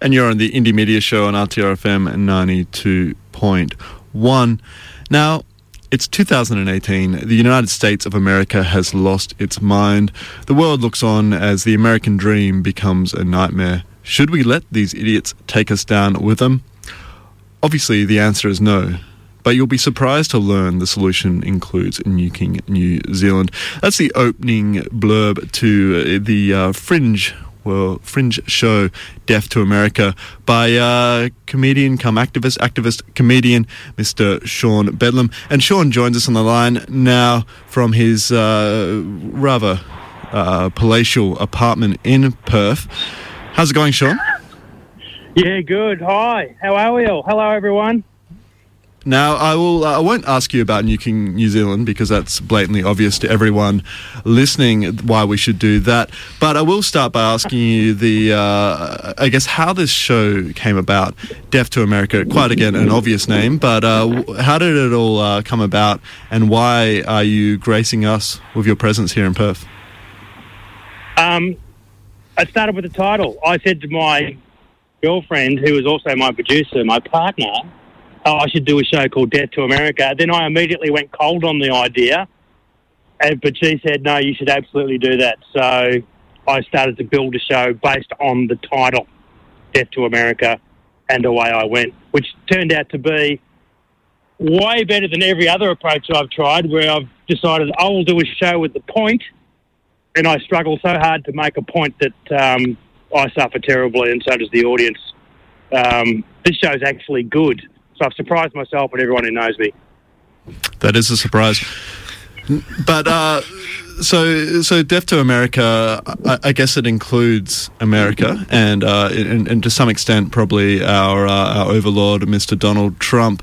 And you're on the Indie Media Show on RTRFM 92.1. Now, it's 2018. The United States of America has lost its mind. The world looks on as the American dream becomes a nightmare. Should we let these idiots take us down with them? Obviously, the answer is no. But you'll be surprised to learn the solution includes nuking New Zealand. That's the opening blurb to the uh, Fringe well, fringe show Death to America by uh, comedian come activist, activist comedian Mr. Sean Bedlam. And Sean joins us on the line now from his uh, rather uh, palatial apartment in Perth. How's it going, Sean? Yeah, good. Hi. How are we all? Hello, everyone. Now, I will. Uh, I won't ask you about nuking New Zealand because that's blatantly obvious to everyone listening why we should do that. But I will start by asking you the, uh, I guess, how this show came about. Death to America, quite again an obvious name, but uh, how did it all uh, come about, and why are you gracing us with your presence here in Perth? Um, I started with the title. I said to my girlfriend, who was also my producer, my partner oh, I should do a show called Death to America. Then I immediately went cold on the idea, and, but she said, no, you should absolutely do that. So I started to build a show based on the title, Death to America, and away I went, which turned out to be way better than every other approach I've tried, where I've decided I will do a show with the point, and I struggle so hard to make a point that um, I suffer terribly, and so does the audience. Um, this show's actually good. So I've surprised myself and everyone who knows me. That is a surprise. But uh, so so Death to America, I, I, guess it includes America and, uh, and, and to some extent probably our uh, our overlord, Mr. Donald Trump.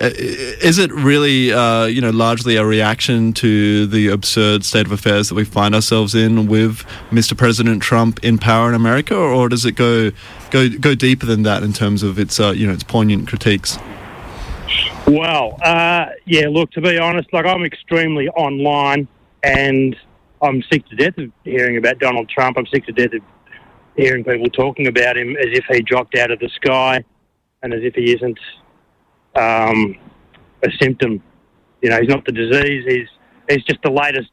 Uh, is it really, uh, you know, largely a reaction to the absurd state of affairs that we find ourselves in with Mr. President Trump in power in America, or, or does it go go go deeper than that in terms of its, uh, you know, its poignant critiques? Well, uh, yeah, look, to be honest, like I'm extremely online and I'm sick to death of hearing about Donald Trump. I'm sick to death of hearing people talking about him as if he dropped out of the sky and as if he isn't um, a symptom. You know, he's not the disease. He's he's just the latest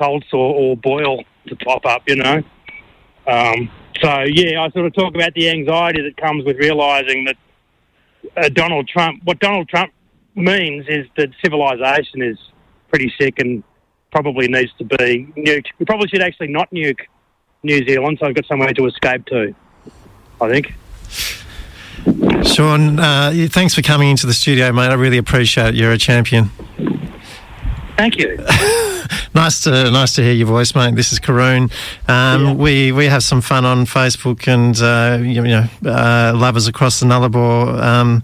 cold sore or boil to pop up. You know. Um, so yeah, I sort of talk about the anxiety that comes with realizing that uh, Donald Trump, what Donald Trump means is that civilization is pretty sick and probably needs to be nuked. We probably should actually not nuke New Zealand, so I've got somewhere to escape to. I think. Sean, uh, thanks for coming into the studio, mate. I really appreciate it. You're a champion. Thank you. nice to nice to hear your voice, mate. This is Karoon. Um, yeah. We we have some fun on Facebook and uh, you know uh, lovers across the Nullarbor. Um,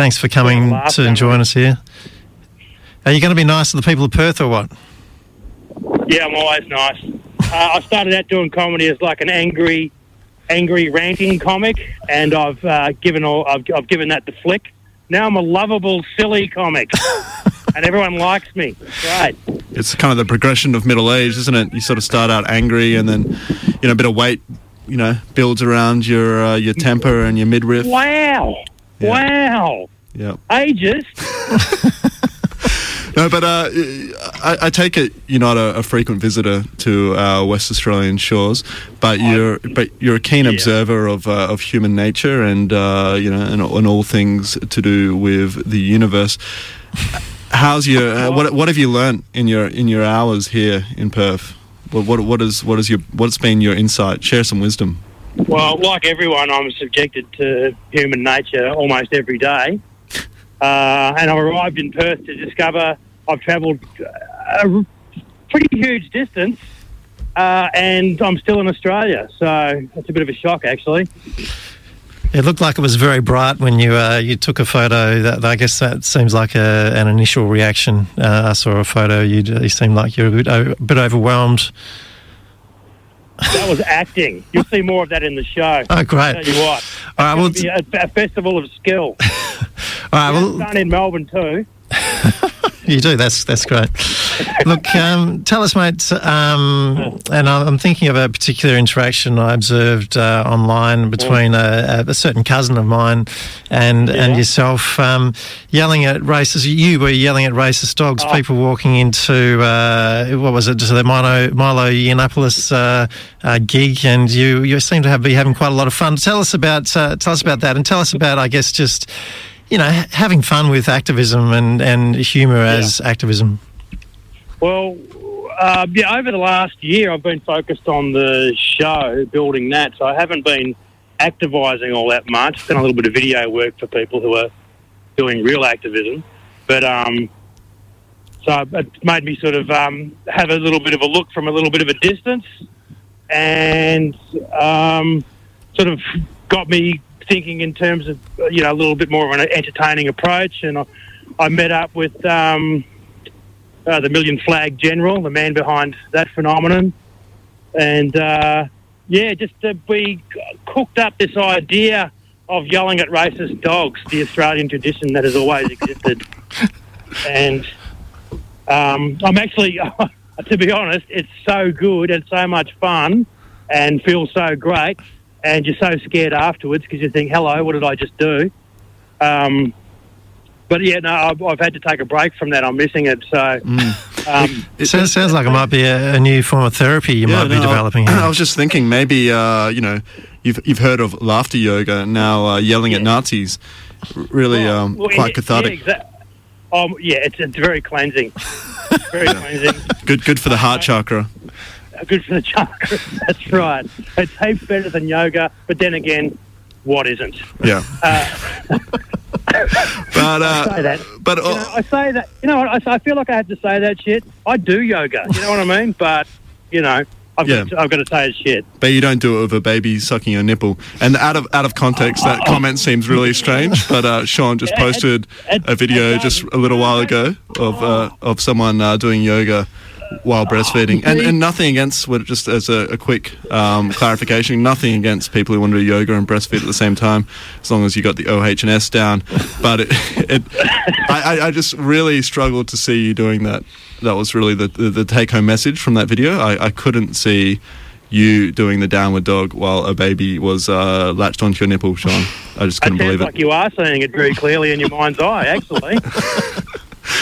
thanks for coming yeah, to join us here. Are you going to be nice to the people of Perth or what? Yeah, I'm always nice. Uh, I started out doing comedy as like an angry, angry ranting comic, and I've uh, given all I've, I've given that the flick. Now I'm a lovable, silly comic. and everyone likes me. Right. It's kind of the progression of middle age, isn't it? You sort of start out angry, and then you know a bit of weight, you know, builds around your uh, your temper and your midriff. Wow! Yeah. Wow! Yeah. Ages. no, but uh, I, I, take it you're not a, a, frequent visitor to our West Australian shores, but you're but you're a keen yeah. observer of uh, of human nature and uh, you know and, and, all things to do with the universe. How's your uh, what? What have you learned in your in your hours here in Perth? What what what is what is your what's been your insight? Share some wisdom. Well, like everyone, I'm subjected to human nature almost every day, uh, and I've arrived in Perth to discover I've travelled a pretty huge distance, uh, and I'm still in Australia. So it's a bit of a shock, actually. It looked like it was very bright when you uh, you took a photo. That, I guess that seems like a, an initial reaction. Uh, I saw a photo. You, you seemed like you're a bit, a bit overwhelmed. That was acting. You'll see more of that in the show. Oh, great! I'll tell you what. All right, well, a, a, festival of skill. Right, well, done in Melbourne too. you do. That's that's great. Look, um, tell us, mate. Um, and I'm thinking of a particular interaction I observed uh, online between a, a, certain cousin of mine and yeah. and yourself, um, yelling at racist. You were yelling at racist dogs. Oh. People walking into uh, what was it? Just the Milo Milo Yiannopoulos uh, uh, gig, and you you seem to have be having quite a lot of fun. Tell us about uh, tell us about that, and tell us about, I guess, just you know, having fun with activism and, and humour as activism? Well, uh, yeah, over the last year, I've been focused on the show, building that. So I haven't been activising all that much. Done a little bit of video work for people who are doing real activism, but um, so it made me sort of um, have a little bit of a look from a little bit of a distance, and um, sort of got me thinking in terms of you know a little bit more of an entertaining approach. And I, I met up with um, uh, the Million Flag General, the man behind that phenomenon, and uh, yeah, just uh, we cooked up this idea of yelling at racist dogs, the Australian tradition that has always existed, and um, I'm actually. to be honest, it's so good and so much fun and feels so great and you're so scared afterwards because you think, "Hello, what did I just do?" Um, but yeah, no, I've, I've, had to take a break from that. I'm missing it. So mm. um, it, sounds, sounds, like it might be a, a, new form of therapy you yeah, might be developing. I, I was just thinking maybe uh, you know you've you've heard of laughter yoga now uh, yelling yeah. at Nazis, really oh, um, well, quite cathartic. Yeah, exa- um, yeah, it's, it's very cleansing. very cleansing. Good, good for the heart chakra good for the chakras. That's right. It tastes better than yoga, but then again, what isn't? Yeah. Uh, but uh, I say that. But uh, you know, I say that. You know what? I, I feel like I have to say that shit. I do yoga. You know what I mean? But you know. I've, yeah. got to, I've got to say it's shit. But you don't do it with a baby sucking your nipple. And out of out of context, that comment seems really strange. But uh, Sean just posted a video just a little while ago of uh, of someone uh, doing yoga while breastfeeding. And, and nothing against, just as a, a quick um, clarification, nothing against people who want to do yoga and breastfeed at the same time, as long as you got the OH and S down. But it, it I, I just really struggled to see you doing that. That was really the, the, the take home message from that video. I, I couldn't see you doing the downward dog while a baby was uh, latched onto your nipple, Sean. I just couldn't believe it. like you are seeing it very clearly in your mind's eye, actually.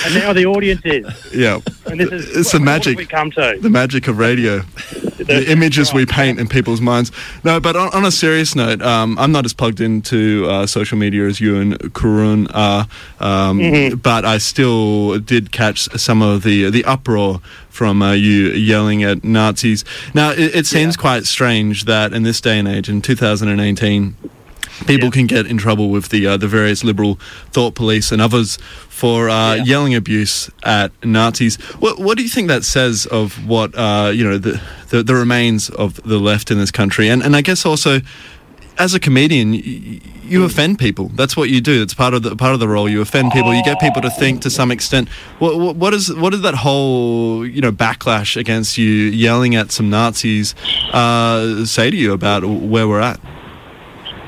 and now the audience is. Yeah, and this is it's the magic we come to the magic of radio, the images we paint in people's minds. No, but on, on a serious note, um, I'm not as plugged into uh, social media as you and Karun are, um, mm-hmm. but I still did catch some of the the uproar from uh, you yelling at Nazis. Now, it, it seems yeah. quite strange that in this day and age, in 2018 people yeah. can get in trouble with the uh, the various liberal thought police and others for uh, yeah. yelling abuse at Nazis. What what do you think that says of what uh, you know the, the, the remains of the left in this country? And and I guess also. As a comedian, you, you offend people. That's what you do. It's part of the part of the role. You offend people. You get people to think to some extent. What, what, what is what did that whole you know backlash against you yelling at some Nazis uh, say to you about where we're at?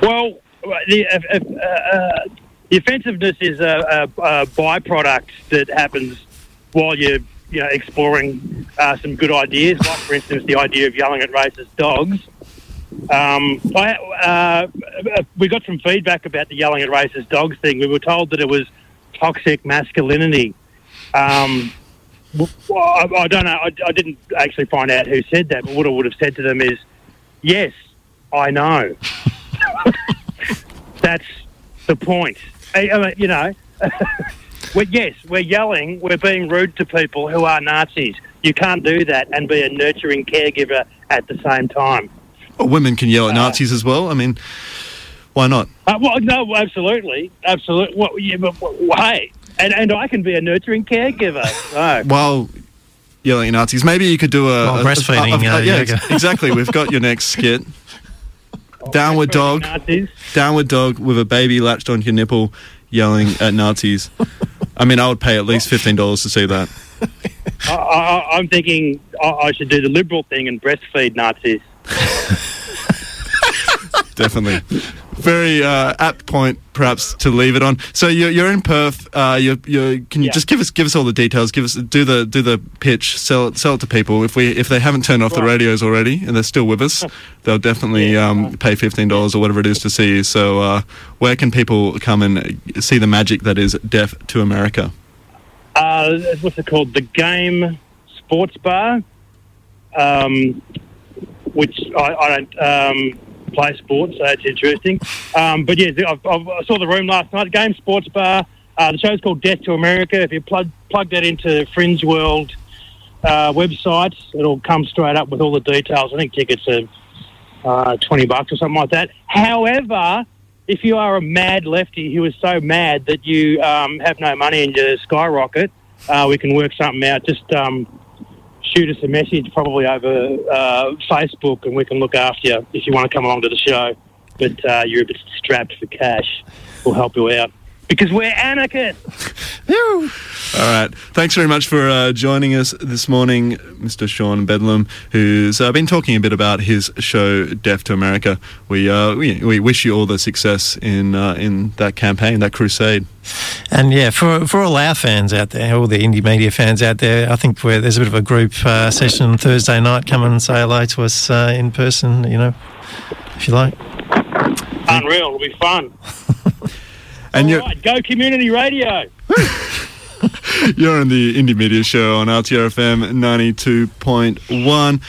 Well, the, uh, uh, the offensiveness is a, a, a, byproduct that happens while you're you know exploring uh, some good ideas, like for instance the idea of yelling at racist dogs. Um, I, uh, we got some feedback about the yelling at racist dogs thing. We were told that it was toxic masculinity. Um, I, I, don't know. I, I, didn't actually find out who said that, but what I would have said to them is, "Yes, I know." That's the point. I mean, you know, we're, yes, we're yelling, we're being rude to people who are Nazis. You can't do that and be a nurturing caregiver at the same time. Well, women can yell at uh, Nazis as well. I mean, why not? Uh, well, no, absolutely, absolutely. Well, yeah, but, well, hey, and, and I can be a nurturing caregiver. So. well, yelling at Nazis. Maybe you could do a, well, breastfeeding. A, a, a, uh, yeah, exactly. We've got your next skit. Oh, downward dog, Nazis. downward dog with a baby latched onto your nipple, yelling at Nazis. I mean, I would pay at least fifteen dollars to see that. I, am thinking I, I should do the liberal thing and breastfeed Nazis. definitely. Very uh, apt point, perhaps, to leave it on. So you're, you're in Perth. Uh, you're, you're, can you Yeah. just give us give us all the details? Give us do the do the pitch. Sell it sell it to people. If we if they haven't turned off the radios already and they're still with us, they'll definitely Yeah. um, pay fifteen dollars or whatever it is to see you. So uh, where can people come and see the magic that is Death to America? Uh, what's it called? The Game Sports Bar, um, which I, I don't um, play sports, so it's interesting. Um, but yeah, I've, I saw the room last night. Game Sports Bar. Uh, the show's called Death to America. If you plug plug that into Fringe World uh, websites, it'll come straight up with all the details. I think tickets are uh, twenty bucks or something like that. However, if you are a mad lefty who is so mad that you um, have no money and you skyrocket, uh, we can work something out. Just um, shoot us a message, probably over uh, Facebook, and we can look after you if you want to come along to the show. But uh, you're a bit strapped for cash. We'll help you out because we're anarchists. All right. Thanks very much for uh, joining us this morning, Mr. Sean Bedlam, who's uh, been talking a bit about his show Death to America. We uh, we, we wish you all the success in uh, in that campaign, that crusade. And yeah, for for all our fans out there, all the indie media fans out there, I think we're, there's a bit of a group uh, session Thursday night. Come and say hello to us uh, in person, you know, if you like. Unreal. It'll be fun. And All you're right, go community radio. you're on the Indie Media Show on RTRFM ninety two point one.